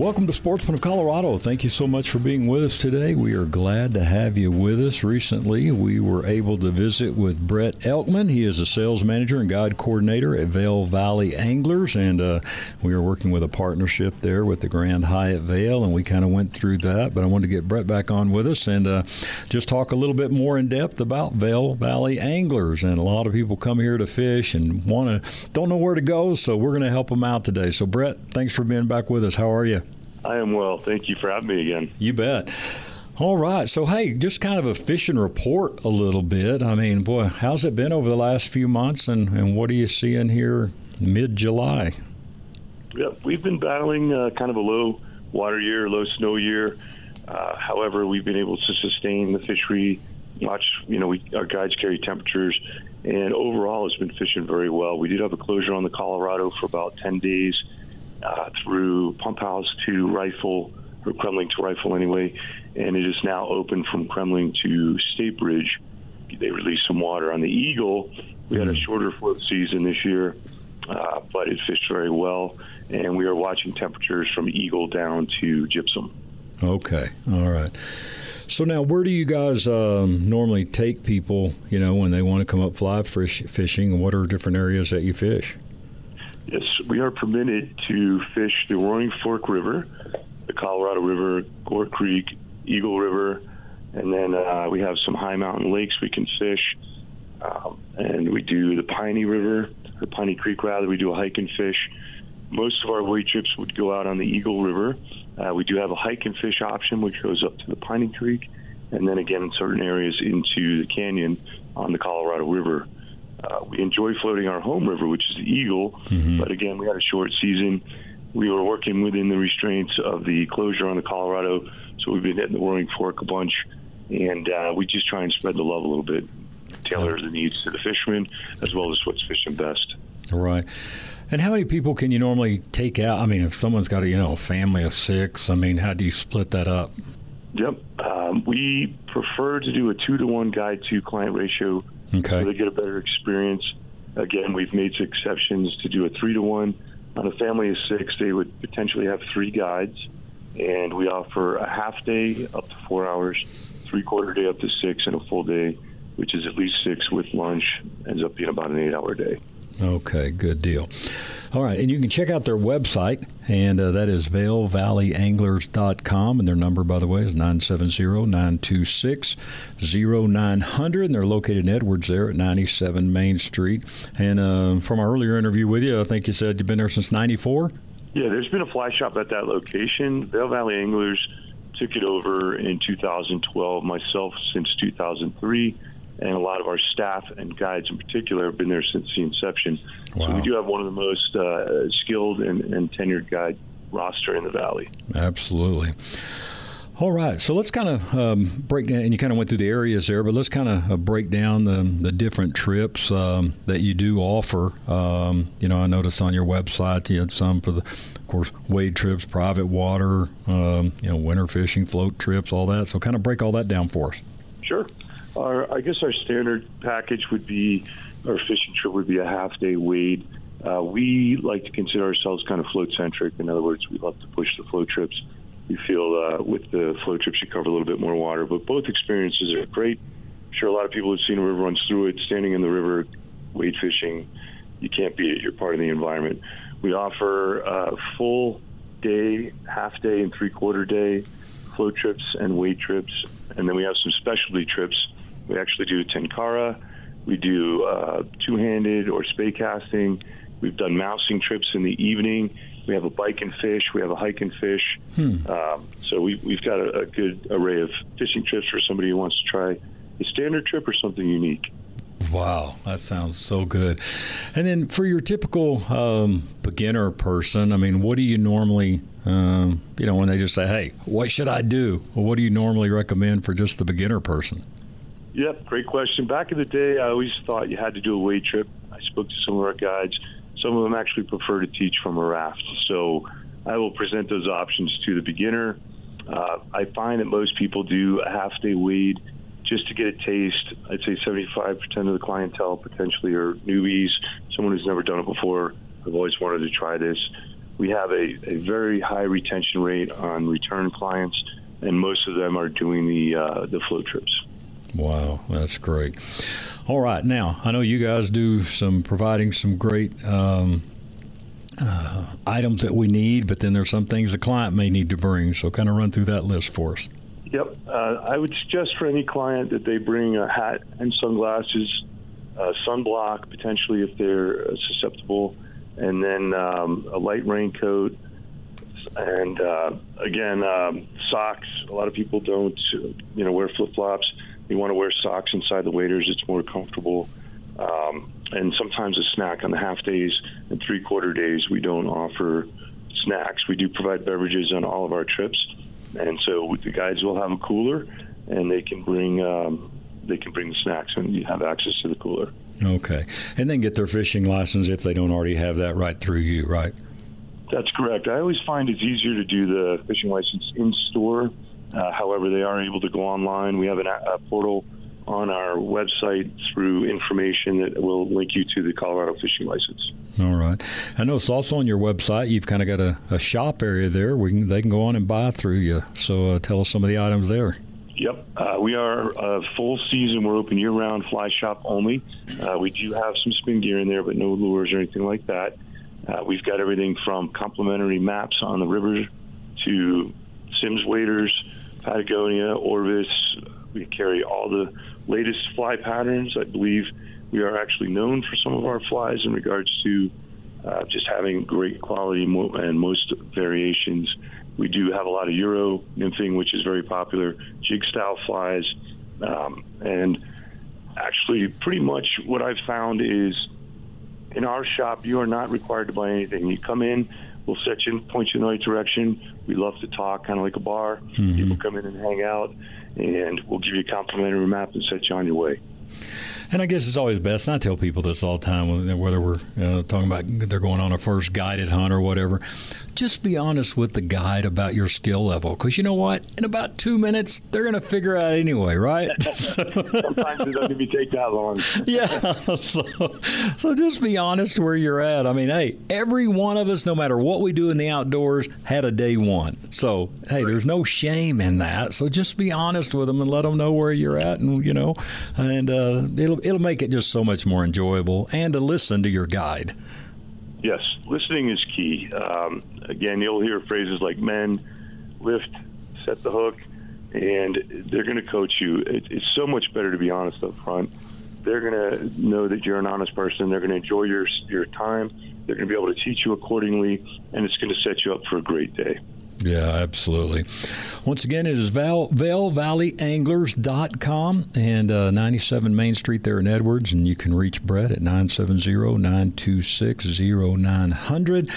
Welcome to Sportsman of Colorado. Thank you so much for being with us today. We are glad to have you with us. Recently, we were able to visit with Brett Elkman. He is a sales manager and guide coordinator at Vail Valley Anglers, and uh, we are working with a partnership there with the Grand Hyatt Vail, and we kind of went through that. But I wanted to get Brett back on with us and uh, just talk a little bit more in depth about Vail Valley Anglers. And a lot of people come here to fish and want to don't know where to go, so we're going to help them out today. So, Brett, thanks for being back with us. How are you? I am well. Thank you for having me again. You bet. All right. So, hey, just kind of a fishing report a little bit. I mean, boy, how's it been over the last few months, and, and what are you seeing here mid July? Yeah, we've been battling uh, kind of a low water year, low snow year. Uh, however, we've been able to sustain the fishery. Watch, you know, we, our guides carry temperatures, and overall, it's been fishing very well. We did have a closure on the Colorado for about 10 days uh, through Pump House to Rifle, or Kremmling to Rifle anyway, and it is now open from Kremmling to State Bridge. They released some water on the Eagle. We had a shorter float season this year, uh, but it fished very well, and we are watching temperatures from Eagle down to Gypsum. Okay, all right. So now, where do you guys um, normally take people? You know, when they want to come up fly fish, fishing, and what are different areas that you fish? Yes, we are permitted to fish the Roaring Fork River, the Colorado River, Gore Creek, Eagle River, and then uh, we have some high mountain lakes we can fish. Um, and we do the Piney River, or Piney Creek rather. We do a hike and fish. Most of our wade trips would go out on the Eagle River. Uh, we do have a hike and fish option, which goes up to the Piney Creek, and then again in certain areas into the canyon on the Colorado River. Uh, we enjoy floating our home river, which is the Eagle, mm-hmm. but again, we had a short season. We were working within the restraints of the closure on the Colorado, so we've been hitting the Roaring Fork a bunch, and uh, we just try and spread the love a little bit, tailor the needs to the fishermen as well as what's fishing best. Right. And how many people can you normally take out? I mean, if someone's got a you know a family of six, I mean, how do you split that up? Yep. Um, we prefer to do a two to one guide to client ratio Okay. So they get a better experience. Again, we've made exceptions to do a three to one. On a family of six, they would potentially have three guides, and we offer a half day up to four hours, three quarter day up to six, and a full day, which is at least six with lunch, ends up being about an eight hour day. Okay, good deal. All right, and you can check out their website, and uh, that is vailvalleyanglers.com. And their number, by the way, is 970 926 0900. And they're located in Edwards there at 97 Main Street. And uh, from our earlier interview with you, I think you said you've been there since 94? Yeah, there's been a fly shop at that location. Vail Valley Anglers took it over in 2012, myself since 2003 and a lot of our staff and guides in particular have been there since the inception. Wow. So we do have one of the most uh, skilled and, and tenured guide roster in the valley. Absolutely. All right, so let's kind of um, break down, and you kind of went through the areas there, but let's kind of uh, break down the, the different trips um, that you do offer. Um, you know, I noticed on your website you had some for the, of course, wade trips, private water, um, you know, winter fishing, float trips, all that. So kind of break all that down for us. Sure. Our, I guess our standard package would be, our fishing trip would be a half day wade. Uh, we like to consider ourselves kind of float centric. In other words, we love to push the float trips. We feel uh, with the float trips you cover a little bit more water, but both experiences are great. I'm sure a lot of people have seen a river runs through it, standing in the river, wade fishing. You can't beat it. You're part of the environment. We offer uh, full day, half day, and three quarter day float trips and wade trips, and then we have some specialty trips we actually do tenkara. We do uh, two-handed or spey casting. We've done mousing trips in the evening. We have a bike and fish. We have a hike and fish. Hmm. Um, so we, have got a, a, good array of fishing trips for somebody who wants to try a standard trip or something unique. Wow, that sounds so good. And then for your typical um, beginner person, I mean, what do you normally, um, you know, when they just say, "Hey, what should I do?" Well, what do you normally recommend for just the beginner person? Yep, great question. Back in the day, I always thought you had to do a wade trip. I spoke to some of our guides. Some of them actually prefer to teach from a raft. So I will present those options to the beginner. Uh, I find that most people do a half day wade just to get a taste. I'd say 75% of the clientele potentially are newbies, someone who's never done it before. I've always wanted to try this. We have a, a very high retention rate on return clients, and most of them are doing the uh, the float trips. Wow, that's great. All right, now I know you guys do some providing some great um, uh, items that we need, but then there's some things the client may need to bring. So, kind of run through that list for us. Yep, uh, I would suggest for any client that they bring a hat and sunglasses, uh, sunblock potentially if they're uh, susceptible, and then um, a light raincoat. And uh, again, um, socks. A lot of people don't, you know, wear flip flops you want to wear socks inside the waders. It's more comfortable. Um, and sometimes a snack on the half days and three quarter days. We don't offer snacks. We do provide beverages on all of our trips, and so the guides will have a cooler, and they can bring um, they can bring the snacks, and you have access to the cooler. Okay, and then get their fishing license if they don't already have that right through you, right? That's correct. I always find it's easier to do the fishing license in store uh, however, they are able to go online. We have an, a portal on our website through information that will link you to the Colorado fishing license. All right. I know it's also on your website. You've kind of got a, a shop area there where can, they can go on and buy through you. So uh, tell us some of the items there. Yep. Uh, we are a full season. We're open year round, fly shop only. Uh, we do have some spin gear in there, but no lures or anything like that. Uh, we've got everything from complimentary maps on the river to Simms waders Patagonia, Orvis. We carry all the latest fly patterns. I believe we are actually known for some of our flies in regards to uh, just having great quality and most variations. We do have a lot of Euro nymphing, which is very popular, jig style flies. Um, and actually, pretty much what I've found is in our shop, you are not required to buy anything. You come in, we'll set you, point you in the right direction. We love to talk, kind of like a bar. Mm-hmm. People come in and hang out, and we'll give you a complimentary map and set you on your way. And I guess it's always best, and I tell people this all the time, whether we're uh, talking about they're going on a first guided hunt or whatever, just be honest with the guide about your skill level. Because you know what? In about two minutes, they're going to figure out anyway, right? Sometimes it doesn't even take that long. yeah. So, so just be honest where you're at. I mean, hey, every one of us, no matter what we do in the outdoors, had a day one. So, hey, there's no shame in that. So just be honest with them and let them know where you're at, and you know, and uh, it'll it'll make it just so much more enjoyable and to listen to your guide. Yes, listening is key. Um, again, you'll hear phrases like "mend," "lift," "set the hook," and they're going to coach you. It, it's so much better to be honest up front. They're going to know that you're an honest person. They're going to enjoy your your time. They're going to be able to teach you accordingly, and it's going to set you up for a great day. Yeah, absolutely. Once again, it is Val, VailValleyAnglers.com and uh, 97 Main Street there in Edwards. And you can reach Brett at 970 926 0900.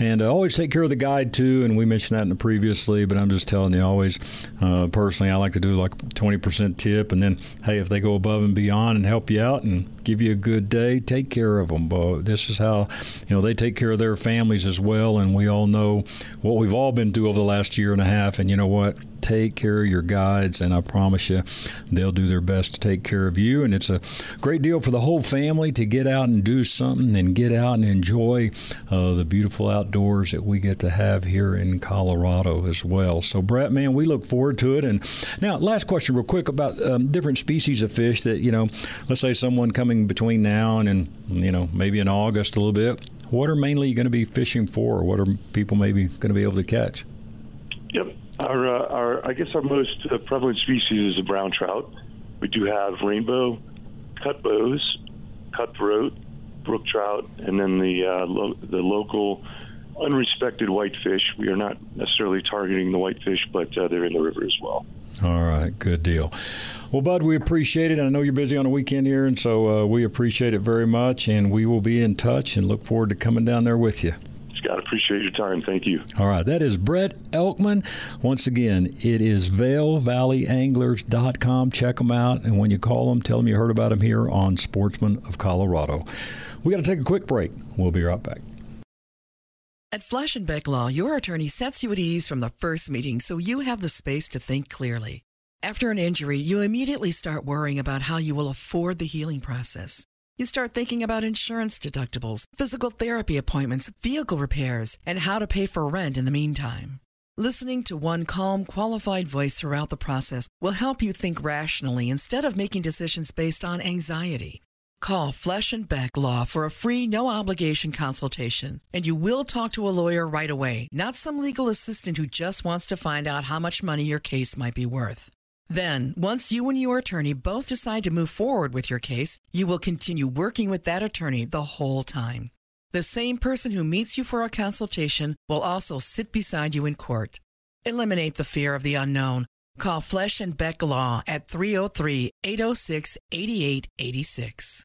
And uh, always take care of the guide, too. And we mentioned that in the previously, but I'm just telling you, always, uh, personally, I like to do like 20% tip. And then, hey, if they go above and beyond and help you out and give you a good day, take care of them. But this is how, you know, they take care of their families as well. And we all know what we've all been through over the last year and a half. And you know what? Take care of your guides, and I promise you, they'll do their best to take care of you. And it's a great deal for the whole family to get out and do something and get out and enjoy uh, the beautiful outdoors that we get to have here in Colorado as well. So, Brett, man, we look forward to it. And now, last question, real quick, about um, different species of fish that, you know, let's say someone coming between now and, and you know, maybe in August a little bit. What are mainly you going to be fishing for? What are people maybe going to be able to catch? Yep. Our, uh, our I guess our most uh, prevalent species is the brown trout. We do have rainbow, cutbows, cutthroat, brook trout, and then the uh, lo- the local unrespected whitefish. We are not necessarily targeting the whitefish, but uh, they're in the river as well. All right, good deal. Well, Bud, we appreciate it. I know you're busy on a weekend here, and so uh, we appreciate it very much. And we will be in touch and look forward to coming down there with you. Scott, appreciate your time. Thank you. All right. That is Brett Elkman. Once again, it is VailValleyAnglers.com. Check them out. And when you call them, tell them you heard about them here on Sportsman of Colorado. We got to take a quick break. We'll be right back. At Flesh and Beck Law, your attorney sets you at ease from the first meeting so you have the space to think clearly. After an injury, you immediately start worrying about how you will afford the healing process. You start thinking about insurance deductibles, physical therapy appointments, vehicle repairs, and how to pay for rent in the meantime. Listening to one calm, qualified voice throughout the process will help you think rationally instead of making decisions based on anxiety. Call Flesh and Beck Law for a free, no obligation consultation, and you will talk to a lawyer right away, not some legal assistant who just wants to find out how much money your case might be worth. Then, once you and your attorney both decide to move forward with your case, you will continue working with that attorney the whole time. The same person who meets you for a consultation will also sit beside you in court. Eliminate the fear of the unknown. Call Flesh and Beck Law at 303 806 8886.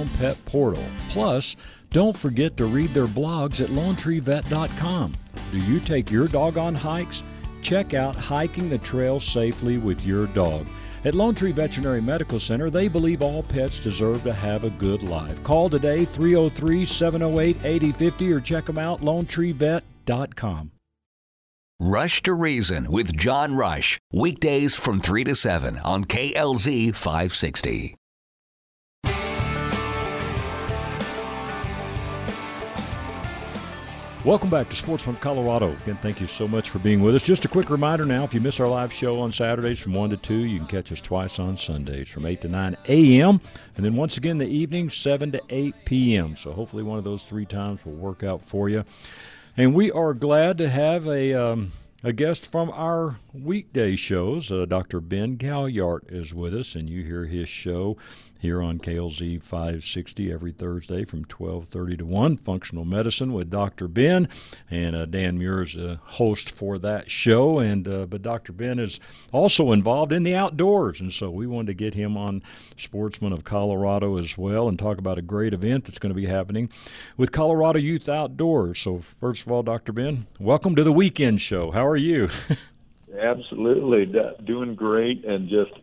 Pet Portal. Plus, don't forget to read their blogs at LoneTreeVet.com. Do you take your dog on hikes? Check out Hiking the Trail Safely with Your Dog. At Lone Tree Veterinary Medical Center, they believe all pets deserve to have a good life. Call today 303 708 8050 or check them out LoneTreeVet.com. Rush to Reason with John Rush, weekdays from 3 to 7 on KLZ 560. Welcome back to Sportsman Colorado. Again, thank you so much for being with us. Just a quick reminder now if you miss our live show on Saturdays from 1 to 2, you can catch us twice on Sundays from 8 to 9 a.m. And then once again, the evening, 7 to 8 p.m. So hopefully one of those three times will work out for you. And we are glad to have a. Um, a guest from our weekday shows, uh, Dr. Ben Galyart is with us, and you hear his show here on KLZ 560 every Thursday from 12:30 to 1. Functional Medicine with Dr. Ben, and uh, Dan Muir is a host for that show. And uh, but Dr. Ben is also involved in the outdoors, and so we wanted to get him on Sportsman of Colorado as well, and talk about a great event that's going to be happening with Colorado Youth Outdoors. So first of all, Dr. Ben, welcome to the weekend show. How are you? Absolutely, doing great, and just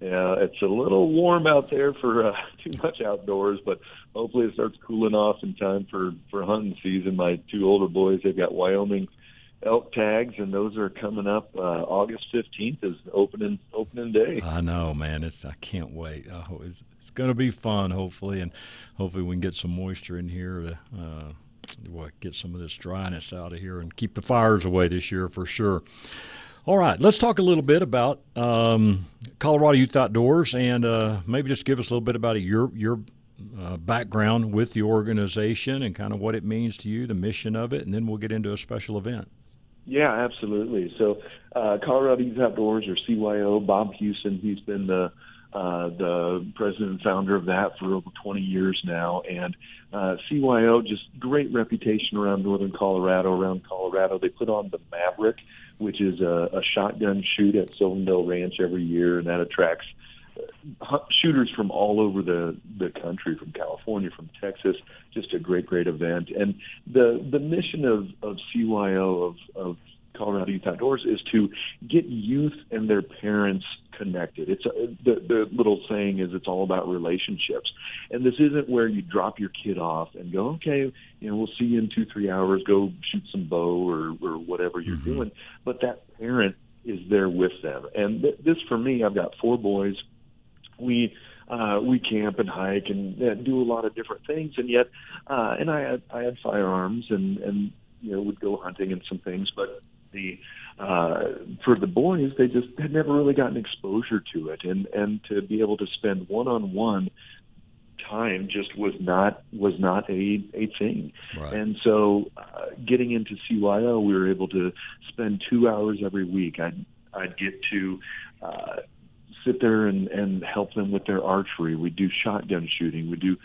yeah, it's a little warm out there for uh, too much outdoors, but hopefully it starts cooling off in time for for hunting season. My two older boys, they've got Wyoming elk tags, and those are coming up. Uh, August fifteenth is opening opening day. I know, man. It's I can't wait. Oh, it's, it's going to be fun. Hopefully, and hopefully we can get some moisture in here. Uh, what, get some of this dryness out of here and keep the fires away this year for sure. All right, let's talk a little bit about um, Colorado Youth Outdoors, and uh, maybe just give us a little bit about your your uh, background with the organization and kind of what it means to you, the mission of it, and then we'll get into a special event. Yeah, absolutely. So, uh, Colorado Youth Outdoors, or CYO, Bob Hewson, he's been the uh, the president and founder of that for over 20 years now. And uh, CYO, just great reputation around northern Colorado, around Colorado. They put on the Maverick, which is a, a shotgun shoot at Sylvan Dale Ranch every year, and that attracts uh, shooters from all over the the country, from California, from Texas. Just a great, great event. And the the mission of of CYO of of Colorado Youth Outdoors is to get youth and their parents connected. It's a, the the little saying is it's all about relationships, and this isn't where you drop your kid off and go, okay, you know, we'll see you in two three hours, go shoot some bow or or whatever you're mm-hmm. doing. But that parent is there with them, and th- this for me, I've got four boys. We uh, we camp and hike and uh, do a lot of different things, and yet, uh, and I had I had firearms and and you know would go hunting and some things, but the uh, for the boys, they just had never really gotten exposure to it, and and to be able to spend one on one time just was not was not a a thing. Right. And so, uh, getting into CYO, we were able to spend two hours every week. I'd I'd get to uh, sit there and and help them with their archery. We do shotgun shooting. We do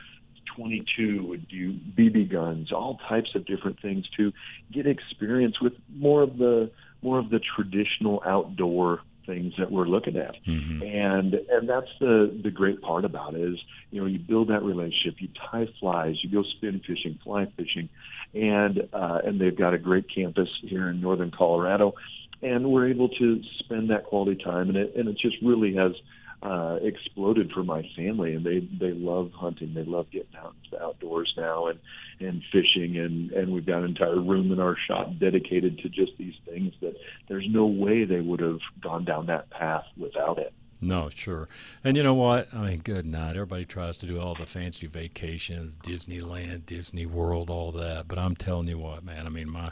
22, we do BB guns, all types of different things to get experience with more of the more of the traditional outdoor things that we're looking at. Mm-hmm. And and that's the the great part about it is, you know, you build that relationship, you tie flies, you go spin fishing, fly fishing, and uh, and they've got a great campus here in northern Colorado, and we're able to spend that quality time, and it and it just really has uh, exploded for my family, and they they love hunting. They love getting out into the outdoors now and and fishing, and and we've got an entire room in our shop dedicated to just these things that there's no way they would have gone down that path without it. No, sure. And you know what? I mean, good night. Everybody tries to do all the fancy vacations, Disneyland, Disney World, all that. But I'm telling you what, man. I mean, my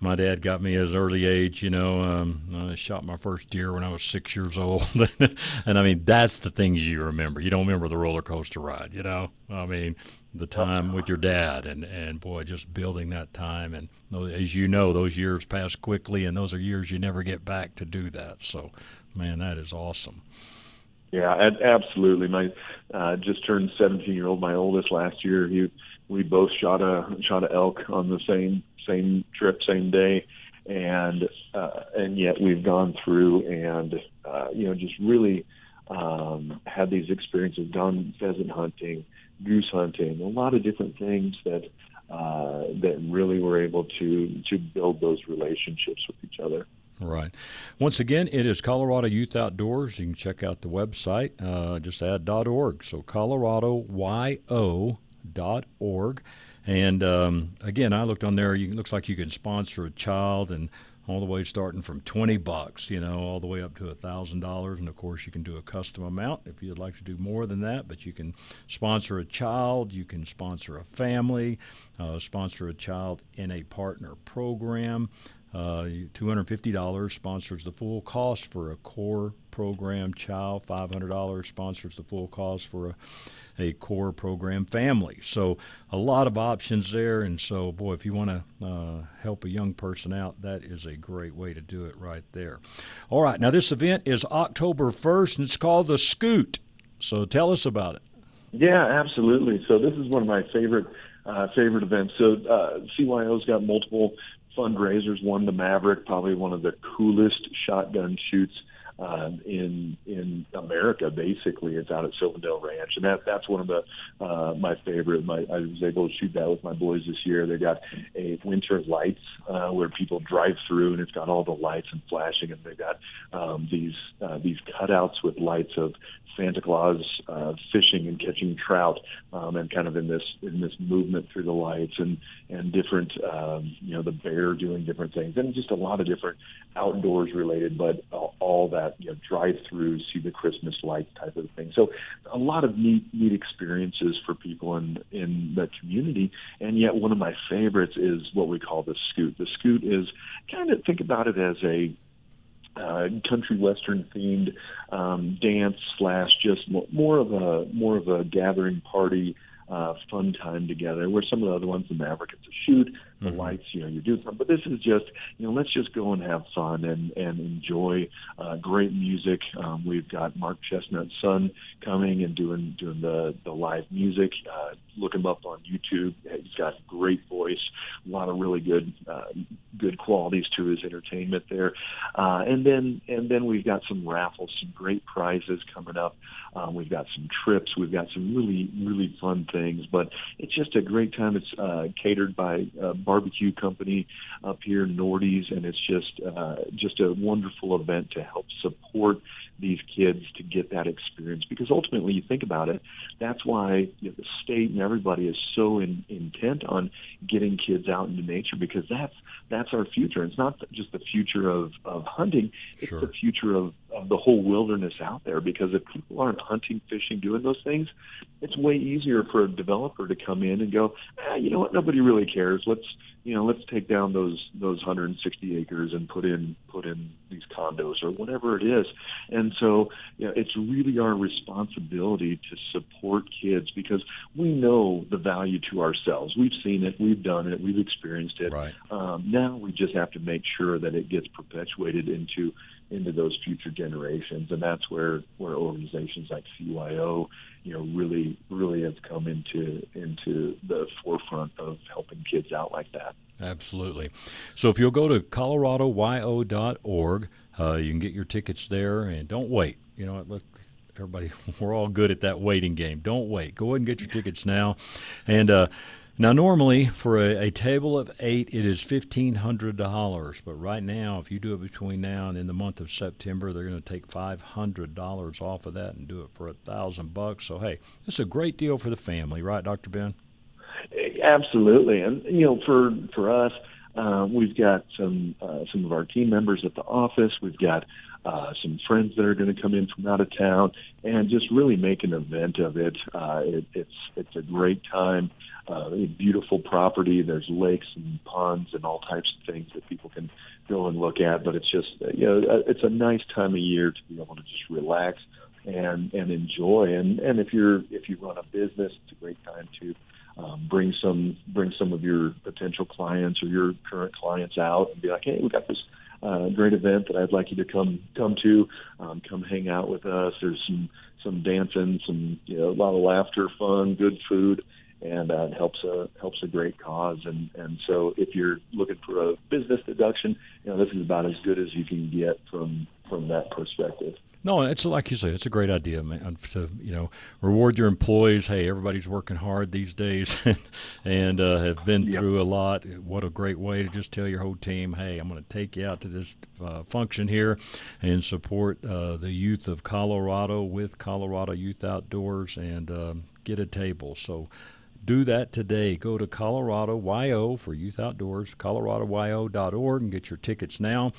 my dad got me at an early age. You know, um, I shot my first deer when I was six years old, and I mean that's the things you remember. You don't remember the roller coaster ride. You know, I mean the time with your dad, and and boy, just building that time. And as you know, those years pass quickly, and those are years you never get back to do that. So, man, that is awesome. Yeah, absolutely. My uh, just turned 17 year old. My oldest last year. He we both shot a shot a elk on the same same trip, same day, and uh, and yet we've gone through and uh, you know just really um, had these experiences, done pheasant hunting, goose hunting, a lot of different things that uh, that really were able to to build those relationships with each other. Right. Once again, it is Colorado Youth Outdoors. You can check out the website. Uh, just add .org. So ColoradoYO.org. And um, again, I looked on there. It looks like you can sponsor a child, and all the way starting from 20 bucks, you know, all the way up to thousand dollars. And of course, you can do a custom amount if you'd like to do more than that. But you can sponsor a child, you can sponsor a family, uh, sponsor a child in a partner program. Uh, $250 sponsors the full cost for a core program child. $500 sponsors the full cost for a, a core program family. So a lot of options there. And so, boy, if you want to uh, help a young person out, that is a great way to do it right there. All right, now this event is October 1st, and it's called the Scoot. So tell us about it. Yeah, absolutely. So this is one of my favorite uh, favorite events. So uh, CYO's got multiple fundraisers. One, the Maverick, probably one of the coolest shotgun shoots uh, in in America. Basically, it's out at Sylvan Dale Ranch, and that that's one of the uh, my favorite. My I was able to shoot that with my boys this year. They got a winter lights uh, where people drive through, and it's got all the lights and flashing, and they got um, these uh, these cutouts with lights of Santa Claus uh, fishing and catching trout, um, and kind of in this in this movement through the lights and and different um, you know the bear doing different things and just a lot of different outdoors related, but all, all that you know drive through, see the Christmas lights type of thing. So a lot of neat neat experiences for people in in the community, and yet one of my favorites is what we call the scoot. The scoot is kind of think about it as a uh, country western themed um, dance slash just more of a more of a gathering party uh, fun time together. Where some of the other ones, the Maverick, it's a shoot, the mm-hmm. lights, you know, you're doing something. But this is just, you know, let's just go and have fun and and enjoy uh, great music. Um, we've got Mark Chesnutt's son coming and doing doing the the live music. Uh, look him up on YouTube. He's got a great voice, a lot of really good uh, good qualities to his entertainment there. Uh, and then and then we've got some raffles, some great prizes coming up. Um, we've got some trips. We've got some really really fun things. But it's just a great time. It's uh, catered by uh, barbecue company up here, Nordy's, and it's just uh, just a wonderful event to help support these kids to get that experience. Because ultimately, you think about it, that's why you know, the state and everybody is so in, intent on getting kids out into nature because that's that's our future. It's not just the future of of hunting; it's sure. the future of of the whole wilderness out there because if people aren't hunting, fishing, doing those things, it's way easier for a developer to come in and go, ah, you know what, nobody really cares. Let's you know, let's take down those those 160 acres and put in put in these condos or whatever it is. And so, you know, it's really our responsibility to support kids because we know the value to ourselves. We've seen it, we've done it, we've experienced it. Right. Um, now we just have to make sure that it gets perpetuated into into those future generations, and that's where where organizations like CYO, you know, really really have come into into the forefront of helping kids out like that. Absolutely. So if you'll go to coloradoyo.org, uh, you can get your tickets there, and don't wait. You know, let everybody we're all good at that waiting game. Don't wait. Go ahead and get your tickets now, and. Uh, now, normally for a, a, table of eight, it is fifteen hundred dollars. But right now, if you do it between now and in the month of September, they're going to take five hundred dollars off of that and do it for a thousand bucks. So, hey, it's a great deal for the family, right, Doctor Ben? Absolutely, and you know, for for us, uh, we've got some uh, some of our team members at the office. We've got uh, some friends that are going to come in from out of town, and just really make an event of it. Uh, it it's it's a great time uh, a beautiful property. There's lakes and ponds and all types of things that people can go and look at. But it's just you know uh, it's a nice time of year to be able to just relax and and enjoy. And and if you're if you run a business, it's a great time to um, bring some bring some of your potential clients or your current clients out and be like, hey, we got this uh, great event that I'd like you to come come to, um, come hang out with us. There's some some dancing, some you know a lot of laughter, fun, good food, and uh, it helps a helps a great cause. And and so if you're looking for a business deduction, you know this is about as good as you can get from from that perspective. No, it's like you say, it's a great idea, man. To you know, reward your employees. Hey, everybody's working hard these days, and uh, have been yep. through a lot. What a great way to just tell your whole team, hey, I'm going to take you out to this uh, function here, and support uh, the youth of Colorado with Colorado Youth Outdoors, and um, get a table. So do that today. Go to Colorado YO for Youth Outdoors, coloradoyo.org, and get your tickets now.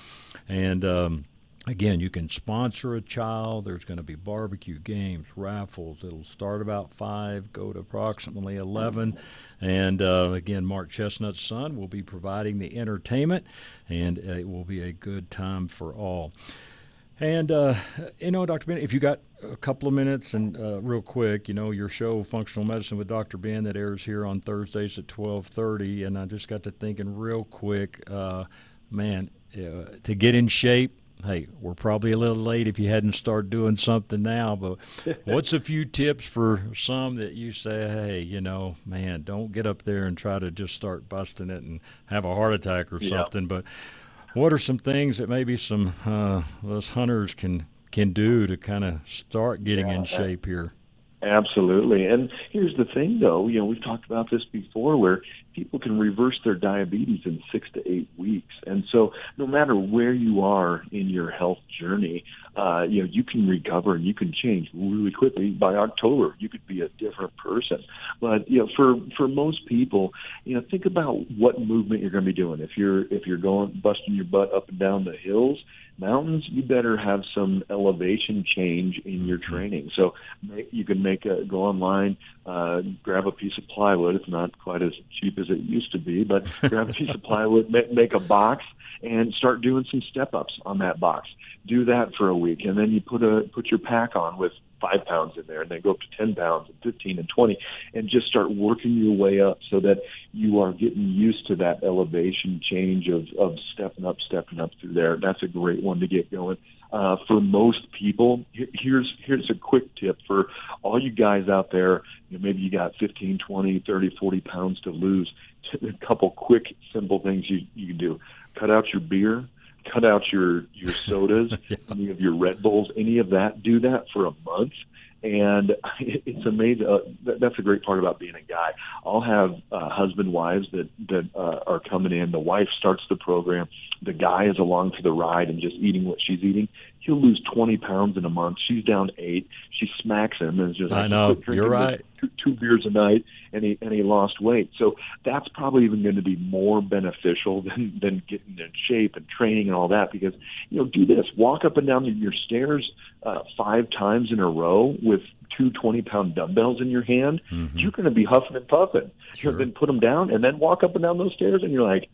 And um, again, you can sponsor a child. There's going to be barbecue games, raffles. It'll start about five, go to approximately eleven. And uh, again, Mark Chesnutt's son will be providing the entertainment, and it will be a good time for all. And uh, you know, Dr. Ben, if you got a couple of minutes and uh, real quick, you know, your show Functional Medicine with Dr. Ben that airs here on Thursdays at twelve thirty, and I just got to thinking real quick, uh, man, uh, to get in shape. Hey, we're probably a little late if you hadn't started doing something now, but what's a few tips for some that you say, hey, you know, man, don't get up there and try to just start busting it and have a heart attack or something, but what are some things that maybe some uh, those hunters can can do to kind of start getting yeah, in shape here? Absolutely. And here's the thing, though. You know, we've talked about this before, where people can reverse their diabetes in six to eight weeks. And so, no matter where you are in your health journey, uh, you know, you can recover and you can change really quickly. By October, you could be a different person. But you know, for for most people, you know, think about what movement you're going to be doing. If you're if you're going busting your butt up and down the hills, mountains, you better have some elevation change in your mm-hmm. training. So make, you can make a go online, uh, grab a piece of plywood. It's not quite as cheap as it used to be, but grab a piece of plywood, make, make a box, and start doing some step ups on that box. Do that for a week, and then you put a put your pack on with five pounds in there and then go up to 10 pounds and 15 and 20 and just start working your way up so that you are getting used to that elevation change of, of stepping up, stepping up through there. That's a great one to get going. Uh, for most people, here's here's a quick tip for all you guys out there. You know, maybe you got 15, 20, 30, 40 pounds to lose. A couple quick, simple things you you can do: cut out your beer, cut out your your sodas, yeah. any of your Red Bulls, any of that. Do that for a month, and it's amazing. Uh, that's a great part about being a guy. I'll have uh, husband wives that that uh, are coming in. The wife starts the program. The guy is along for the ride and just eating what she's eating. He'll lose 20 pounds in a month. She's down eight. She smacks him and is just I know you're right. Two, two beers a night, and he and he lost weight. So that's probably even going to be more beneficial than than getting in shape and training and all that. Because you know, do this: walk up and down your stairs uh, five times in a row with two 20 pound dumbbells in your hand. Mm-hmm. You're going to be huffing and puffing. Sure. then put them down and then walk up and down those stairs, and you're like,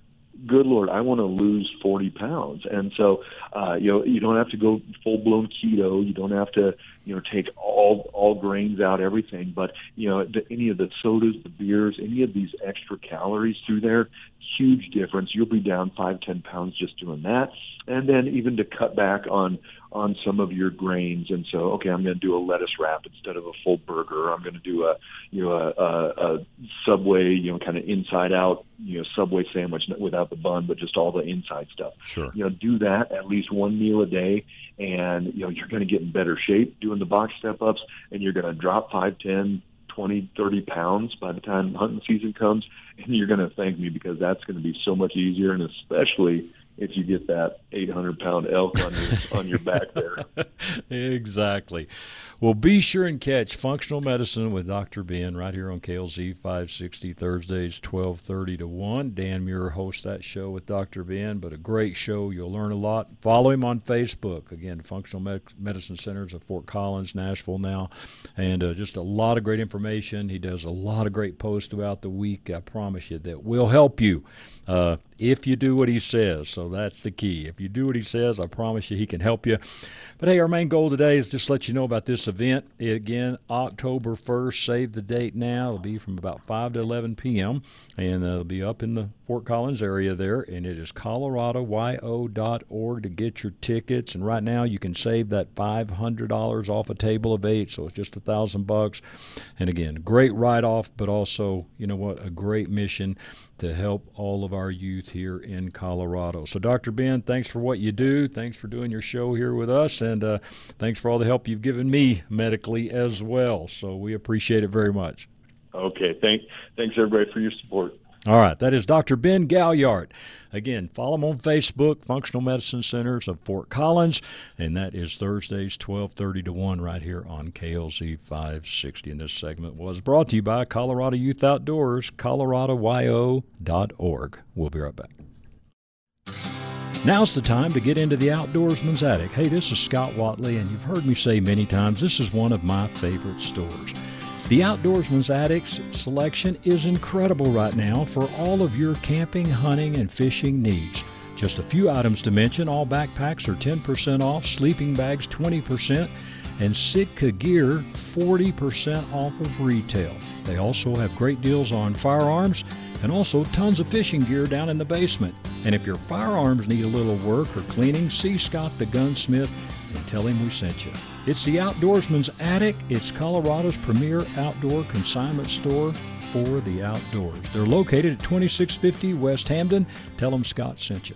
good lord, I want to lose 40 pounds. And so, uh, you know, you don't have to go full blown keto. You don't have to, you know, take all all grains out, everything. But you know, the, any of the sodas, the beers, any of these extra calories through there, huge difference. You'll be down five, ten pounds just doing that. And then even to cut back on on some of your grains. And so, okay, I'm going to do a lettuce wrap instead of a full burger. I'm going to do a you know a, a, a Subway, you know, kind of inside out, you know, Subway sandwich without the bun, but just all the inside stuff. Sure. You know, do that at least one meal a day, and you know you're going to get in better shape doing the box step ups, and you're going to drop five, ten, twenty, thirty pounds by the time hunting season comes, and you're going to thank me because that's going to be so much easier, and especially if you get that 800 pound elk on your on your back there. exactly. Well, be sure and catch Functional Medicine with Dr. Ben right here on KLZ 560 Thursdays 12:30 to 1. Dan Muir hosts that show with Dr. Ben, but a great show. You'll learn a lot. Follow him on Facebook. Again, Functional Med- Medicine Centers of Fort Collins, Nashville now, and uh, just a lot of great information. He does a lot of great posts throughout the week. I promise you that will help you uh, if you do what he says. So that's the key. If you do what he says, I promise you he can help you. But hey, our main goal today is just let you know about this event. again, October 1st. Save the date now. It'll be from about 5 to 11 p.m. and uh, it'll be up in the Fort Collins area there. And it is coloradoyo.org to get your tickets. And right now you can save that $500 off a table of eight. So it's just a thousand bucks. And again, great write off, but also, you know what, a great mission to help all of our youth here in Colorado. So, Dr. Ben, thanks for what you do. Thanks for doing your show here with us. And uh, thanks for all the help you've given me medically as well. So, we appreciate it very much. Okay. Thank, thanks, everybody, for your support. All right, that is Dr. Ben Gaillard. Again, follow him on Facebook, Functional Medicine Centers of Fort Collins, and that is Thursdays, 1230 to 1 right here on KLZ 560. And this segment was brought to you by Colorado Youth Outdoors, coloradoyo.org. We'll be right back. Now's the time to get into the outdoorsman's attic. Hey, this is Scott Watley, and you've heard me say many times this is one of my favorite stores. The Outdoorsman's Attic's selection is incredible right now for all of your camping, hunting, and fishing needs. Just a few items to mention all backpacks are 10% off, sleeping bags 20%, and Sitka gear 40% off of retail. They also have great deals on firearms and also tons of fishing gear down in the basement. And if your firearms need a little work or cleaning, see Scott the gunsmith and tell him we sent you. It's the Outdoorsman's Attic. It's Colorado's premier outdoor consignment store for the outdoors. They're located at 2650 West Hampden. Tell them Scott sent you.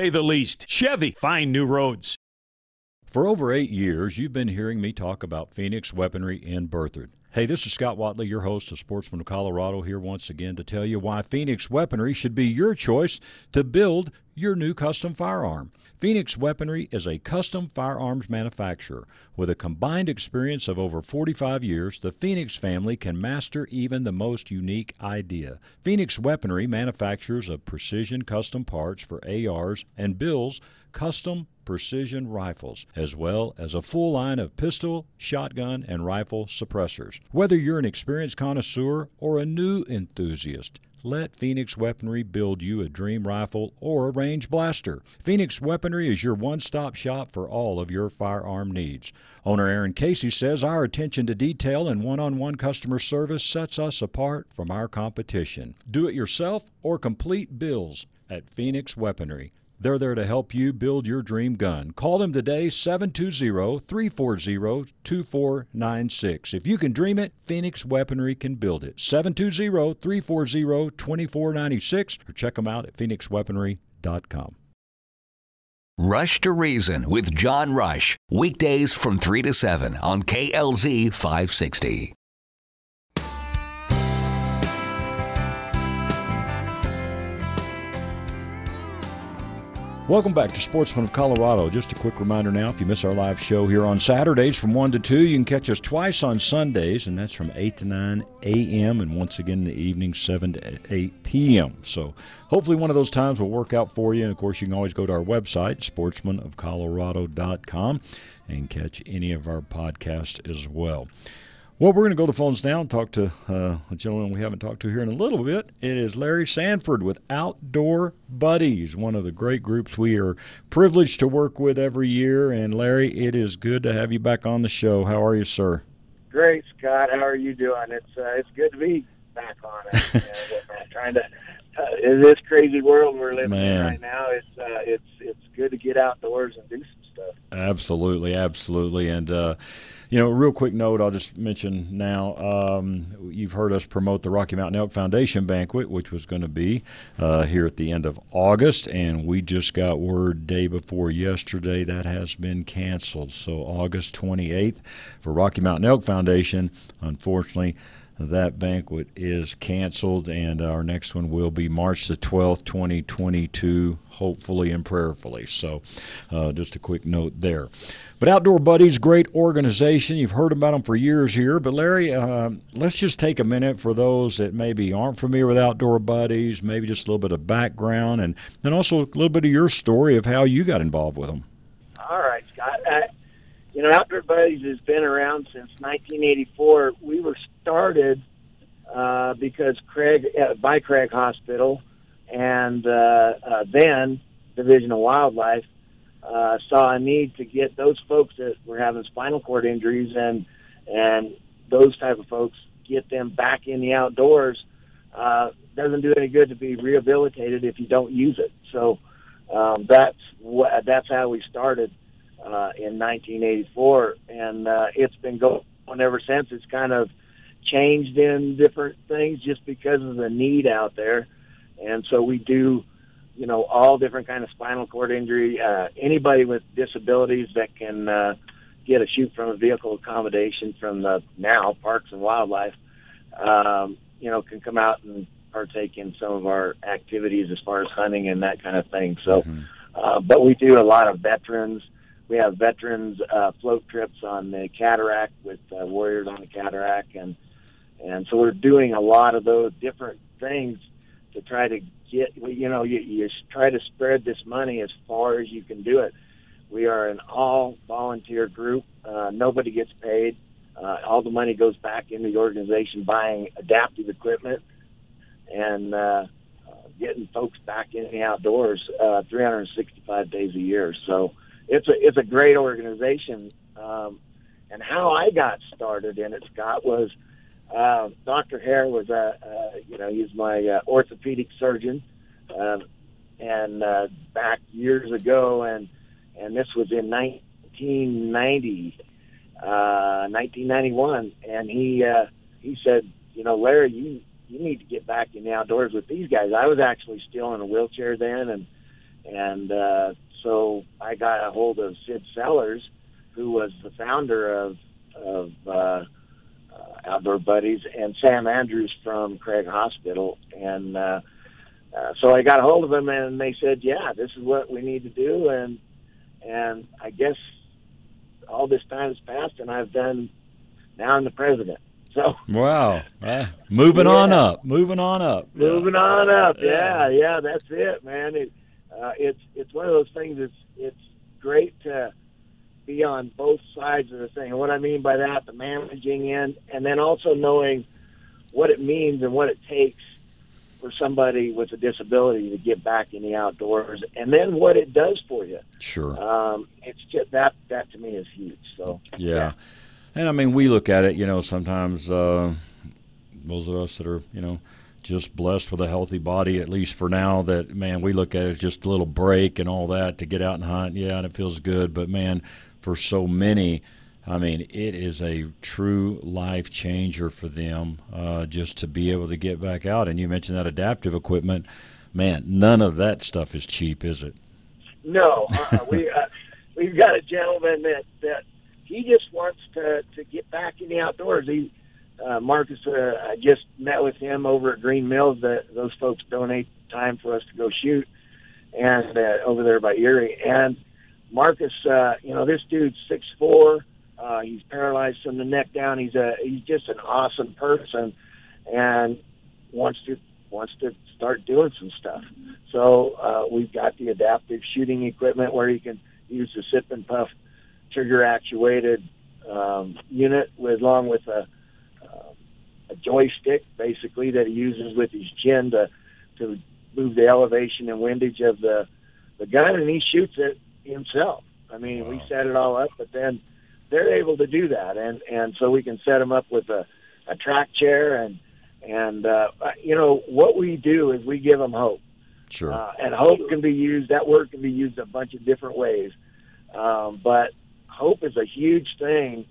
pay the least. Chevy, find new roads. For over eight years, you've been hearing me talk about Phoenix Weaponry in Berthoud. Hey, this is Scott Watley, your host of Sportsman of Colorado, here once again to tell you why Phoenix Weaponry should be your choice to build your new custom firearm. Phoenix Weaponry is a custom firearms manufacturer. With a combined experience of over 45 years, the Phoenix family can master even the most unique idea. Phoenix Weaponry manufactures of precision custom parts for ARs and builds custom precision rifles, as well as a full line of pistol, shotgun, and rifle suppressors. Whether you're an experienced connoisseur or a new enthusiast, let Phoenix Weaponry build you a dream rifle or a range blaster. Phoenix Weaponry is your one stop shop for all of your firearm needs. Owner Aaron Casey says our attention to detail and one on one customer service sets us apart from our competition. Do it yourself or complete bills at Phoenix Weaponry. They're there to help you build your dream gun. Call them today, 720 340 2496. If you can dream it, Phoenix Weaponry can build it. 720 340 2496 or check them out at phoenixweaponry.com. Rush to Reason with John Rush. Weekdays from 3 to 7 on KLZ 560. Welcome back to Sportsman of Colorado. Just a quick reminder now if you miss our live show here on Saturdays from 1 to 2, you can catch us twice on Sundays, and that's from 8 to 9 a.m., and once again in the evening, 7 to 8 p.m. So hopefully one of those times will work out for you. And of course, you can always go to our website, sportsmanofcolorado.com, and catch any of our podcasts as well. Well, we're going to go to the phones now and talk to uh, a gentleman we haven't talked to here in a little bit. It is Larry Sanford with Outdoor Buddies, one of the great groups we are privileged to work with every year. And Larry, it is good to have you back on the show. How are you, sir? Great, Scott. How are you doing? It's uh, it's good to be back on it. uh, trying to uh, in this crazy world we're living Man. in right now, it's uh, it's it's good to get outdoors and do some Absolutely, absolutely. And, uh, you know, a real quick note I'll just mention now um, you've heard us promote the Rocky Mountain Elk Foundation banquet, which was going to be uh, here at the end of August. And we just got word day before yesterday that has been canceled. So, August 28th for Rocky Mountain Elk Foundation, unfortunately that banquet is canceled, and our next one will be March the 12th, 2022, hopefully and prayerfully. So, uh, just a quick note there. But Outdoor Buddies, great organization. You've heard about them for years here. But Larry, uh, let's just take a minute for those that maybe aren't familiar with Outdoor Buddies, maybe just a little bit of background, and then also a little bit of your story of how you got involved with them. All right, Scott. Uh, you know, Outdoor Buddies has been around since 1984. We were started uh, because Craig uh, by Craig Hospital and uh, uh, then Division of Wildlife uh, saw a need to get those folks that were having spinal cord injuries and and those type of folks get them back in the outdoors. Uh, doesn't do any good to be rehabilitated if you don't use it. So um, that's what that's how we started uh, in 1984, and uh, it's been going ever since. It's kind of changed in different things just because of the need out there, and so we do, you know, all different kind of spinal cord injury. Uh, anybody with disabilities that can uh, get a shoot from a vehicle accommodation from the now Parks and Wildlife, um, you know, can come out and partake in some of our activities as far as hunting and that kind of thing. So, mm-hmm. uh, but we do a lot of veterans we have veterans uh, float trips on the cataract with uh, warriors on the cataract, and and so we're doing a lot of those different things to try to get you know you, you try to spread this money as far as you can do it. We are an all volunteer group. Uh, nobody gets paid. Uh, all the money goes back into the organization buying adaptive equipment and uh, getting folks back in the outdoors uh, 365 days a year. So it's a it's a great organization. Um, and how I got started in it, Scott, was uh, Dr. Hare was a uh, you know he's my uh, orthopedic surgeon, uh, and uh, back years ago, and and this was in 1990, uh, 1991, and he uh, he said, you know, Larry, you you need to get back in the outdoors with these guys. I was actually still in a wheelchair then, and and uh, so I got a hold of Sid Sellers, who was the founder of of uh, uh, Outdoor Buddies, and Sam Andrews from Craig Hospital, and uh, uh, so I got a hold of them, and they said, "Yeah, this is what we need to do," and and I guess all this time has passed, and I've done. Now I'm the president. So wow, uh, moving yeah. on up, moving on up, moving yeah. on up. Yeah, yeah, that's it, man. It, uh, it's it's one of those things. It's it's great to be on both sides of the thing. And what I mean by that, the managing end, and then also knowing what it means and what it takes for somebody with a disability to get back in the outdoors, and then what it does for you. Sure. Um, it's just that that to me is huge. So yeah. yeah. And I mean, we look at it, you know, sometimes uh, those of us that are, you know, just blessed with a healthy body, at least for now. That man, we look at it just a little break and all that to get out and hunt. Yeah, and it feels good. But man, for so many, I mean, it is a true life changer for them uh, just to be able to get back out. And you mentioned that adaptive equipment. Man, none of that stuff is cheap, is it? No, uh, we uh, we've got a gentleman that that he just wants to to get back in the outdoors. He uh, Marcus, uh, I just met with him over at Green Mills. That those folks donate time for us to go shoot, and uh, over there by Erie. And Marcus, uh, you know, this dude's six four. Uh, he's paralyzed from the neck down. He's a he's just an awesome person, and wants to wants to start doing some stuff. So uh, we've got the adaptive shooting equipment where he can use the sip and puff trigger actuated um, unit with along with a a joystick basically that he uses with his chin to to move the elevation and windage of the the gun, and he shoots it himself. I mean, wow. we set it all up, but then they're able to do that, and and so we can set them up with a a track chair and and uh, you know what we do is we give them hope. Sure. Uh, and hope can be used. That word can be used a bunch of different ways, um, but hope is a huge thing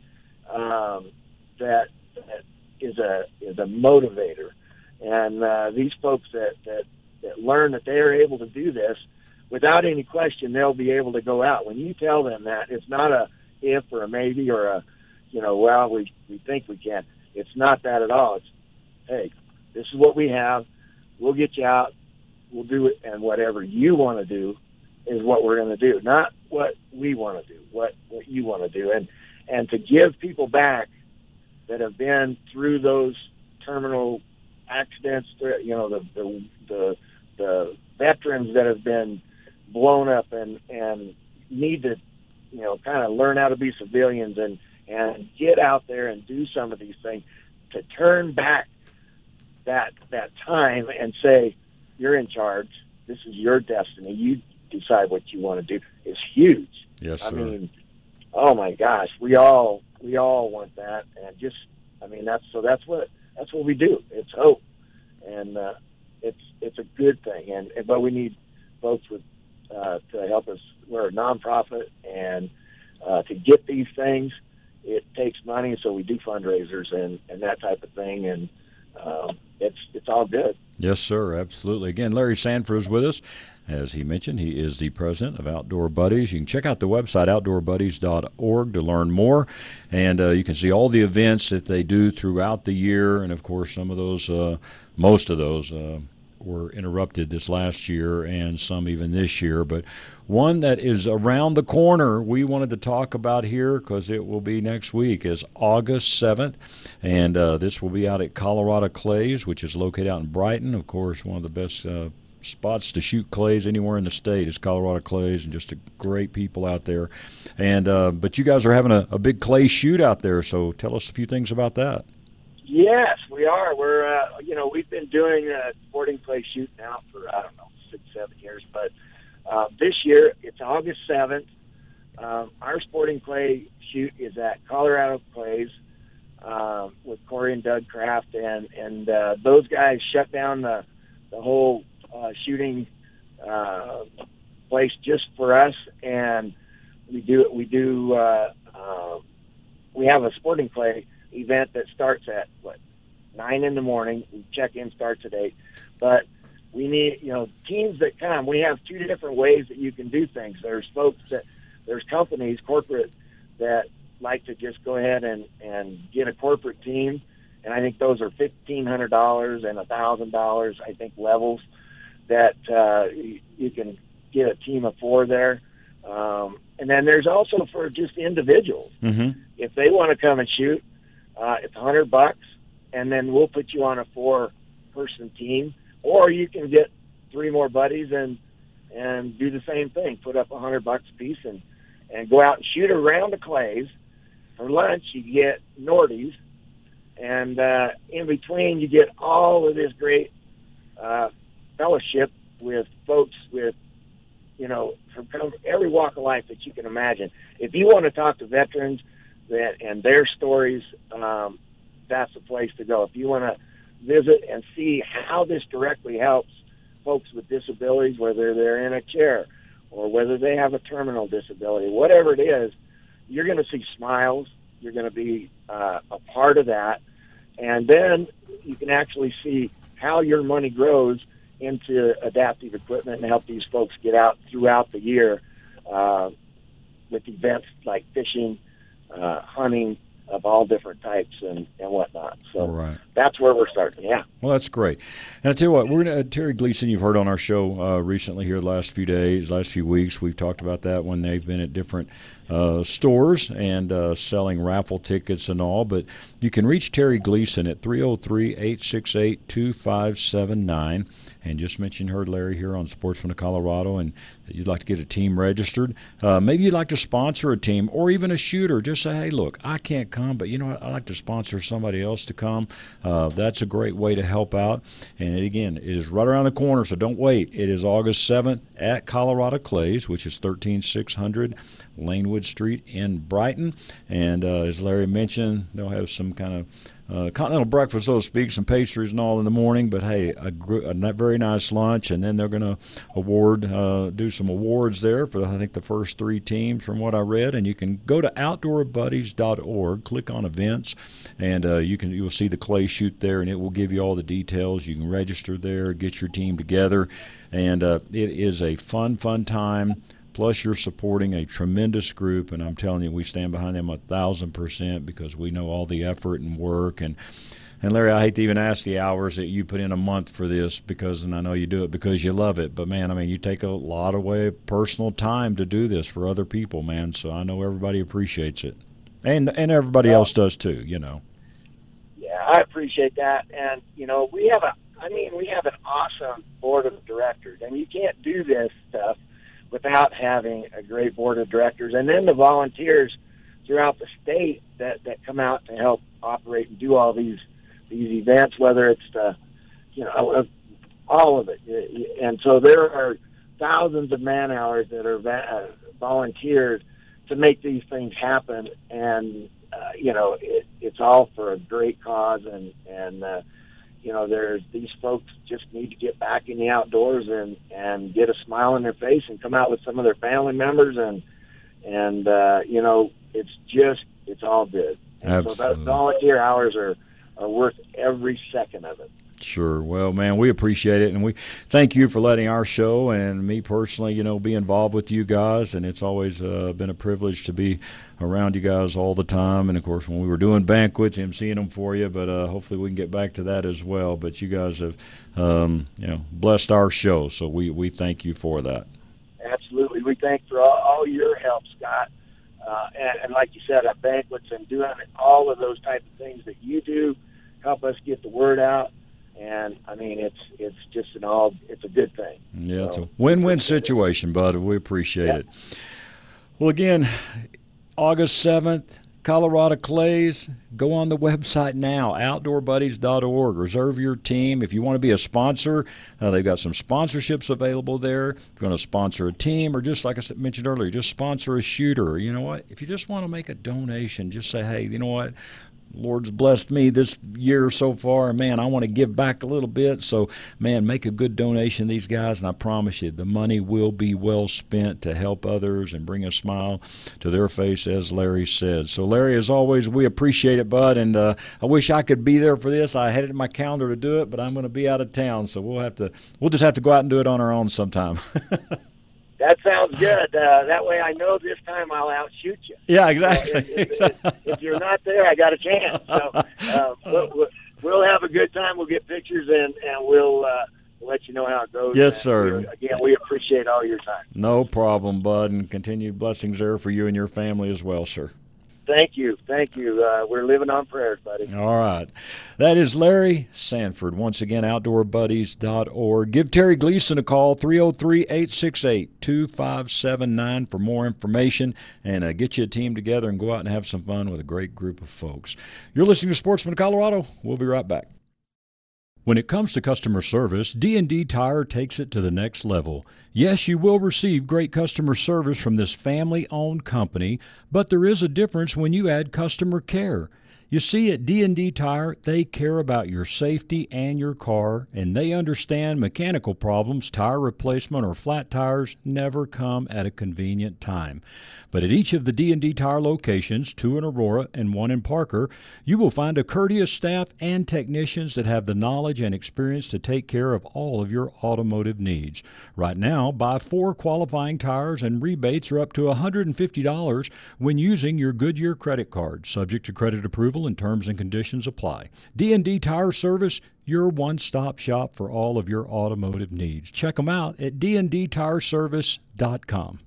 um, that, that is a is a motivator, and uh, these folks that, that that learn that they are able to do this, without any question, they'll be able to go out. When you tell them that, it's not a if or a maybe or a, you know, well we we think we can. It's not that at all. It's hey, this is what we have. We'll get you out. We'll do it, and whatever you want to do is what we're going to do, not what we want to do. What what you want to do, and and to give people back that have been through those terminal accidents. You know, the the the, the veterans that have been blown up and and need to, you know, kind of learn how to be civilians and and get out there and do some of these things to turn back that that time and say you're in charge. This is your destiny. You decide what you want to do. It's huge. Yes, sir. I mean, oh my gosh, we all we all want that, and just I mean that's so that's what that's what we do. It's hope, and uh, it's it's a good thing, and, and but we need folks with uh, to help us. We're a nonprofit, and uh, to get these things, it takes money. So we do fundraisers and and that type of thing, and um, it's it's all good. Yes, sir. Absolutely. Again, Larry Sanford is with us. As he mentioned, he is the president of Outdoor Buddies. You can check out the website, outdoorbuddies.org, to learn more. And uh, you can see all the events that they do throughout the year. And of course, some of those, uh, most of those, uh, were interrupted this last year and some even this year. But one that is around the corner we wanted to talk about here because it will be next week is August 7th. And uh, this will be out at Colorado Clays, which is located out in Brighton. Of course, one of the best uh, spots to shoot clays anywhere in the state is Colorado Clays, and just great people out there. And uh, but you guys are having a, a big clay shoot out there, so tell us a few things about that. Yes, we are. We're uh, you know we've been doing a sporting clay shoot now for I don't know six seven years, but uh, this year it's August seventh. Um, our sporting clay shoot is at Colorado Clays um, with Corey and Doug Kraft, and and uh, those guys shut down the the whole uh, shooting uh, place just for us, and we do it we do uh, uh, we have a sporting clay event that starts at what nine in the morning. Check in starts at eight, but we need you know teams that come. We have two different ways that you can do things. There's folks that there's companies corporate that like to just go ahead and and get a corporate team, and I think those are fifteen hundred dollars and a thousand dollars. I think levels that uh, you can get a team of four there. Um, and then there's also for just individuals. Mm-hmm. If they want to come and shoot, uh, it's a hundred bucks, and then we'll put you on a four-person team, or you can get three more buddies and and do the same thing. Put up a hundred bucks a piece and and go out and shoot around the clays. For lunch, you get Nordies, and uh, in between, you get all of this great uh, fellowship with folks with, you know, from every walk of life that you can imagine. If you want to talk to veterans that and their stories, um, that's the place to go. If you want to visit and see how this directly helps folks with disabilities, whether they're in a chair or whether they have a terminal disability, whatever it is, you're going to see smiles. You're going to be uh, a part of that. And then you can actually see how your money grows into adaptive equipment and help these folks get out throughout the year uh, with events like fishing, uh, hunting, of all different types and, and whatnot. So right. that's where we're starting. Yeah. Well, that's great. And I tell you what, we're gonna Terry Gleason. You've heard on our show uh, recently here the last few days, last few weeks. We've talked about that when they've been at different uh, stores and uh, selling raffle tickets and all. But you can reach Terry Gleason at 303 868 2579 and just mention heard Larry here on Sportsman of Colorado and you'd like to get a team registered. Uh, maybe you'd like to sponsor a team or even a shooter. Just say, hey, look, I can't come, but you know what? I'd like to sponsor somebody else to come. Uh, that's a great way to help out. And it, again, it is right around the corner, so don't wait. It is August 7th at Colorado Clays, which is 13600 Lanewood Street in Brighton. And uh, as Larry mentioned, they'll have some kind of uh, continental breakfast, so to speak, some pastries and all in the morning. But hey, a, a very nice lunch, and then they're going to award, uh, do some awards there for I think the first three teams from what I read. And you can go to outdoorbuddies.org, click on events, and uh, you can you will see the clay shoot there, and it will give you all the details. You can register there, get your team together, and uh, it is a fun, fun time. Plus, you're supporting a tremendous group, and I'm telling you, we stand behind them a thousand percent because we know all the effort and work. And and Larry, I hate to even ask the hours that you put in a month for this because, and I know you do it because you love it. But man, I mean, you take a lot of way personal time to do this for other people, man. So I know everybody appreciates it, and and everybody else does too. You know. Yeah, I appreciate that, and you know, we have a, I mean, we have an awesome board of directors, and you can't do this stuff without having a great board of directors, and then the volunteers throughout the state that that come out to help operate and do all these these events, whether it's the you know all of it, and so there are thousands of man hours that are va- uh, volunteered to make these things happen, and uh, you know it, it's all for a great cause, and and uh, you know, there's these folks just need to get back in the outdoors and and get a smile on their face and come out with some of their family members and and uh, you know, it's just it's all good. And Absolutely. so those volunteer hours are are worth every second of it. Sure. Well, man, we appreciate it, and we thank you for letting our show and me personally, you know, be involved with you guys. And it's always uh, been a privilege to be around you guys all the time. And of course, when we were doing banquets, I'm seeing them for you. But uh, hopefully, we can get back to that as well. But you guys have, um, you know, blessed our show, so we we thank you for that. Absolutely, we thank for all, all your help, Scott. Uh, and, and like you said, at banquets and doing all of those type of things that you do help us get the word out and I mean it's it's just an all it's a good thing. Yeah, so, it's a win-win situation, bud. We appreciate yeah. it. Well, again, August seventh, Colorado Clays. Go on the website now, outdoorbuddies.org. Reserve your team. If you want to be a sponsor, uh, they've got some sponsorships available there. If you want to sponsor a team, or just like I mentioned earlier, just sponsor a shooter. You know what? If you just want to make a donation, just say, hey, you know what? Lord's blessed me this year so far, man, I want to give back a little bit. So, man, make a good donation these guys, and I promise you, the money will be well spent to help others and bring a smile to their face, as Larry said. So, Larry, as always, we appreciate it, bud, and uh, I wish I could be there for this. I had it in my calendar to do it, but I'm going to be out of town, so we'll have to, we'll just have to go out and do it on our own sometime. That sounds good. Uh, that way, I know this time I'll outshoot you. Yeah, exactly. if, if, if, if, you're not there, I got a chance. So uh, we'll, we'll, have a good time. We'll get pictures and and we'll. Uh, let you know how it goes. Yes, sir. again, we appreciate all your time. No problem, bud, and continued blessings there for you and your family as well, sir. Thank you. Thank you. Uh, we're living on prayers, buddy. All right. That is Larry Sanford. Once again, outdoorbuddies.org. Give Terry Gleason a call, 303 868 2579 for more information and uh, get you a team together and go out and have some fun with a great group of folks. You're listening to Sportsman Colorado. We'll be right back. When it comes to customer service, D&D Tire takes it to the next level. Yes, you will receive great customer service from this family-owned company, but there is a difference when you add customer care. You see, at D&D Tire, they care about your safety and your car, and they understand mechanical problems, tire replacement, or flat tires never come at a convenient time. But at each of the D&D Tire locations, two in Aurora and one in Parker, you will find a courteous staff and technicians that have the knowledge and experience to take care of all of your automotive needs. Right now, buy four qualifying tires and rebates are up to $150 when using your Goodyear credit card, subject to credit approval and terms and conditions apply. D&D Tire Service, your one-stop shop for all of your automotive needs. Check them out at dndtireservice.com.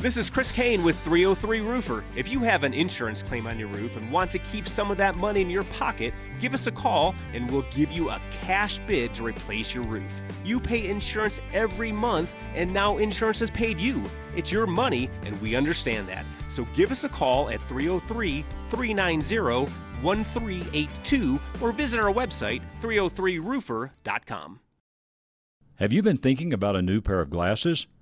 This is Chris Kane with 303 Roofer. If you have an insurance claim on your roof and want to keep some of that money in your pocket, give us a call and we'll give you a cash bid to replace your roof. You pay insurance every month and now insurance has paid you. It's your money and we understand that. So give us a call at 303 390 1382 or visit our website 303roofer.com. Have you been thinking about a new pair of glasses?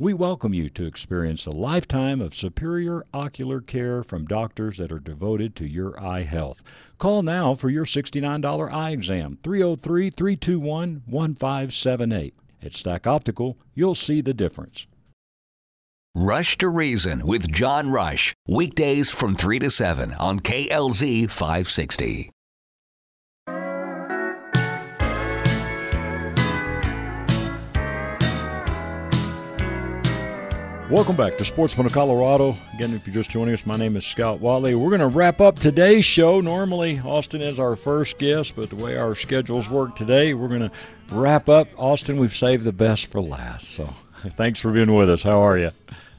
We welcome you to experience a lifetime of superior ocular care from doctors that are devoted to your eye health. Call now for your $69 eye exam, 303 321 1578. At Stack Optical, you'll see the difference. Rush to Reason with John Rush, weekdays from 3 to 7 on KLZ 560. Welcome back to Sportsman of Colorado. Again, if you're just joining us, my name is Scott Watley. We're going to wrap up today's show. Normally, Austin is our first guest, but the way our schedules work today, we're going to wrap up. Austin, we've saved the best for last. So thanks for being with us. How are you?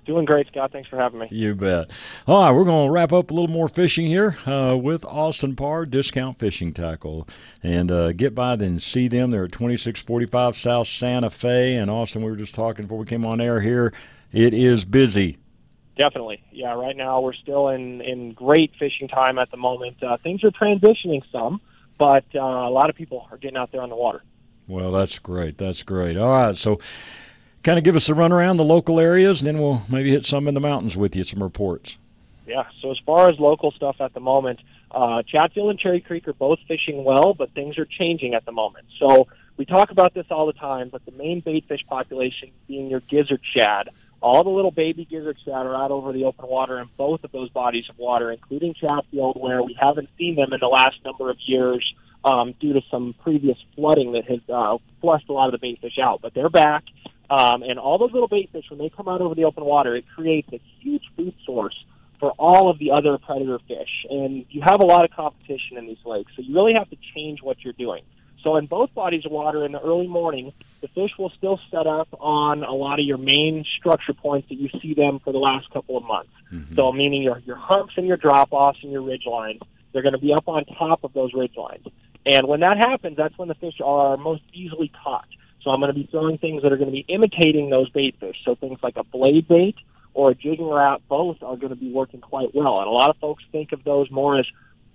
Doing great, Scott. Thanks for having me. You bet. All right, we're going to wrap up a little more fishing here uh, with Austin Parr Discount Fishing Tackle. And uh, get by and see them. They're at 2645 South Santa Fe. And Austin, we were just talking before we came on air here it is busy. Definitely, yeah. Right now we're still in in great fishing time at the moment. Uh, things are transitioning some, but uh, a lot of people are getting out there on the water. Well, that's great. That's great. All right, so kind of give us a run around the local areas, and then we'll maybe hit some in the mountains with you, some reports. Yeah. So as far as local stuff at the moment, uh, Chatfield and Cherry Creek are both fishing well, but things are changing at the moment. So we talk about this all the time, but the main bait fish population being your gizzard shad all the little baby gizzard shad are out over the open water in both of those bodies of water, including Chatfield, where we haven't seen them in the last number of years um, due to some previous flooding that has uh, flushed a lot of the bait fish out. But they're back, um, and all those little bait fish, when they come out over the open water, it creates a huge food source for all of the other predator fish. And you have a lot of competition in these lakes, so you really have to change what you're doing. So in both bodies of water in the early morning, the fish will still set up on a lot of your main structure points that you see them for the last couple of months. Mm-hmm. So meaning your your humps and your drop offs and your ridge lines, they're going to be up on top of those ridge lines. And when that happens, that's when the fish are most easily caught. So I'm going to be throwing things that are going to be imitating those bait fish. So things like a blade bait or a jigging Rap, both are going to be working quite well. And a lot of folks think of those more as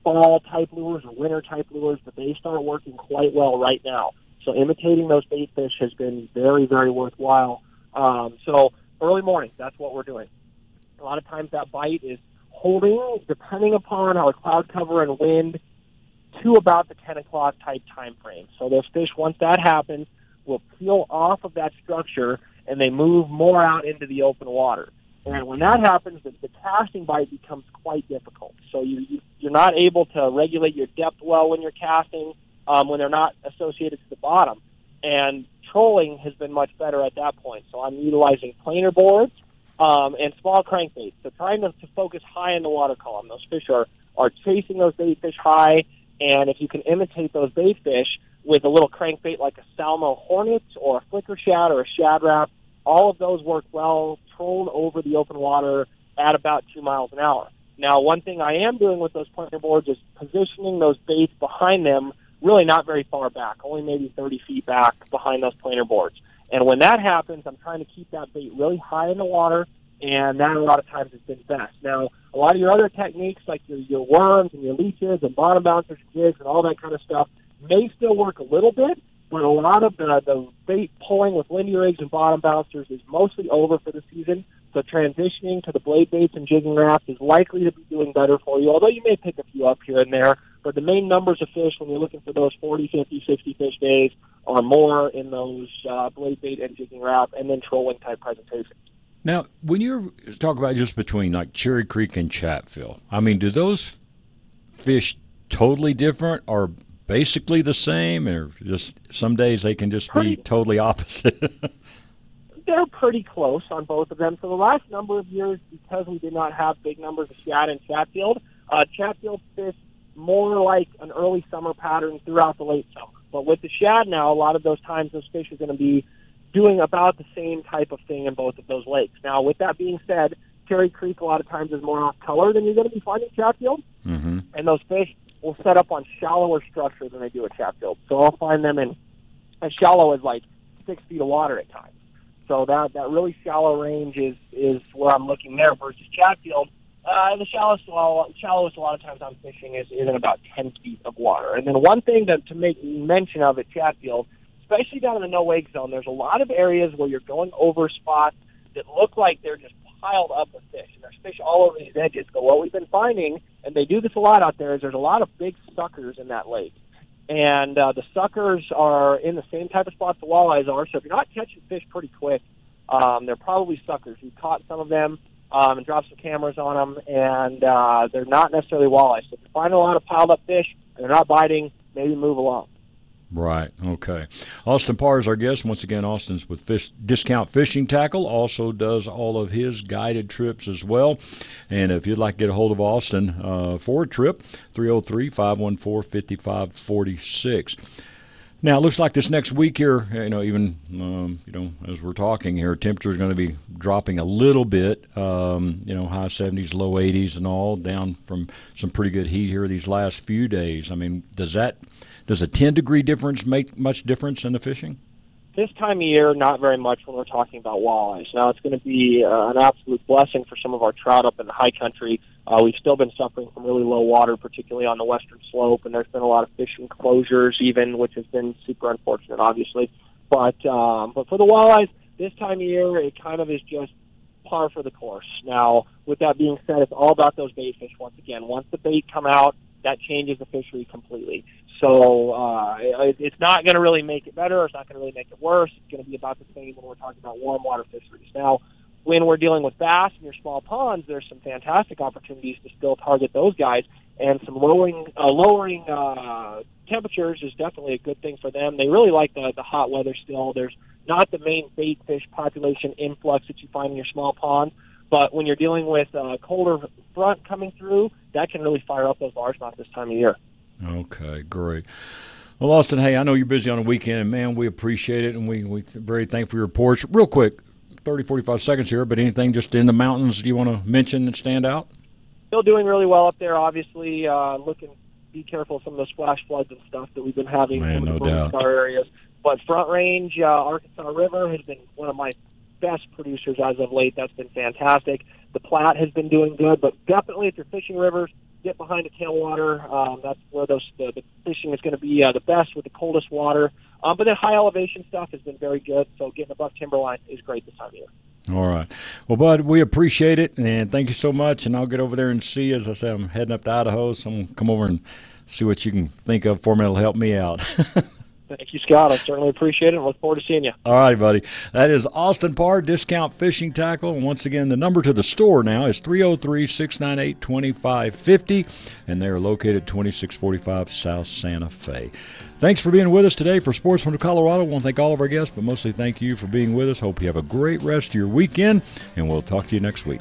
fall type lures or winter type lures, but they start working quite well right now. So imitating those bait fish has been very, very worthwhile. Um, so early morning, that's what we're doing. A lot of times that bite is holding, depending upon our cloud cover and wind, to about the 10 o'clock type time frame. So those fish, once that happens, will peel off of that structure and they move more out into the open water. And when that happens, the, the casting bite becomes quite difficult. So you, you you're not able to regulate your depth well when you're casting um, when they're not associated to the bottom. And trolling has been much better at that point. So I'm utilizing planer boards um, and small crankbaits. So trying to, to focus high in the water column. Those fish are, are chasing those bait fish high, and if you can imitate those bait fish with a little crankbait like a Salmo Hornet or a flicker shad or a shad rap, all of those work well, trolling over the open water at about two miles an hour. Now, one thing I am doing with those planer boards is positioning those baits behind them, really not very far back, only maybe 30 feet back behind those planer boards. And when that happens, I'm trying to keep that bait really high in the water, and that a lot of times has been best. Now, a lot of your other techniques, like your, your worms and your leeches and bottom bouncers, and jigs, and all that kind of stuff, may still work a little bit, but a lot of the, the bait pulling with Lindy rigs and bottom bouncers is mostly over for the season. So transitioning to the blade baits and jigging Raps is likely to be doing better for you, although you may pick a few up here and there. But the main numbers of fish when you're looking for those 40, 50, 60 fish days are more in those uh, blade bait and jigging Rap and then trolling type presentations. Now, when you talk about just between like Cherry Creek and Chatfield, I mean, do those fish totally different or basically the same, or just some days they can just Pretty- be totally opposite? they're pretty close on both of them. So the last number of years, because we did not have big numbers of shad in Chatfield, uh, Chatfield fish more like an early summer pattern throughout the late summer. But with the shad now, a lot of those times those fish are going to be doing about the same type of thing in both of those lakes. Now, with that being said, Cherry Creek a lot of times is more off color than you're going to be finding Chatfield, mm-hmm. and those fish will set up on shallower structure than they do at Chatfield. So I'll find them in as shallow as like six feet of water at times. So that that really shallow range is is where I'm looking there versus Chatfield. Uh, the shallowest well, shallowest a lot of times I'm fishing is, is in about ten feet of water. And then one thing that to make mention of at Chatfield, especially down in the no wake zone, there's a lot of areas where you're going over spots that look like they're just piled up with fish, and there's fish all over these edges. But what we've been finding, and they do this a lot out there, is there's a lot of big suckers in that lake. And uh, the suckers are in the same type of spots the walleyes are. So if you're not catching fish pretty quick, um, they're probably suckers. We caught some of them um, and dropped some cameras on them, and uh, they're not necessarily walleyes. So if you're finding a lot of piled up fish and they're not biting, maybe move along. Right. Okay. Austin Parr is our guest. Once again, Austin's with Fish, Discount Fishing Tackle. Also does all of his guided trips as well. And if you'd like to get a hold of Austin uh, for a trip, 303 514 5546. Now it looks like this next week here, you know, even um, you know, as we're talking here, temperature is going to be dropping a little bit. Um, you know, high 70s, low 80s, and all down from some pretty good heat here these last few days. I mean, does that does a 10 degree difference make much difference in the fishing? This time of year, not very much when we're talking about walleyes. Now, it's going to be uh, an absolute blessing for some of our trout up in the high country. Uh, we've still been suffering from really low water, particularly on the western slope, and there's been a lot of fishing closures, even, which has been super unfortunate, obviously. But um, but for the walleyes, this time of year, it kind of is just par for the course. Now, with that being said, it's all about those bait fish once again. Once the bait come out, that changes the fishery completely. So uh, it, it's not going to really make it better. It's not going to really make it worse. It's going to be about the same when we're talking about warm water fisheries. Now, when we're dealing with bass in your small ponds, there's some fantastic opportunities to still target those guys, and some lowering uh, lowering uh, temperatures is definitely a good thing for them. They really like the the hot weather still. There's not the main bait fish population influx that you find in your small pond, but when you're dealing with a colder front coming through, that can really fire up those largemouth this time of year. Okay, great. Well, Austin, hey, I know you're busy on the weekend, and man, we appreciate it, and we we very thankful for your reports. Real quick, 30, 45 seconds here, but anything just in the mountains Do you want to mention that stand out? Still doing really well up there. Obviously, uh, looking be careful of some of those flash floods and stuff that we've been having Man, in no the doubt. Areas. But Front Range, uh, Arkansas River has been one of my best producers as of late. That's been fantastic. The Platte has been doing good, but definitely if you're fishing rivers, get behind a tailwater. Um, that's where those the, the fishing is going to be uh, the best with the coldest water. Um, but then high elevation stuff has been very good. So getting above timberline is great this time of year. All right. Well, Bud, we appreciate it, and thank you so much. And I'll get over there and see. As I said, I'm heading up to Idaho, so I'm gonna come over and see what you can think of for me. It'll help me out. Thank you, Scott. I certainly appreciate it look forward to seeing you. All right, buddy. That is Austin Parr Discount Fishing Tackle. And once again, the number to the store now is 303 698 2550, and they are located 2645 South Santa Fe. Thanks for being with us today for Sportsman of Colorado. I want to thank all of our guests, but mostly thank you for being with us. Hope you have a great rest of your weekend, and we'll talk to you next week.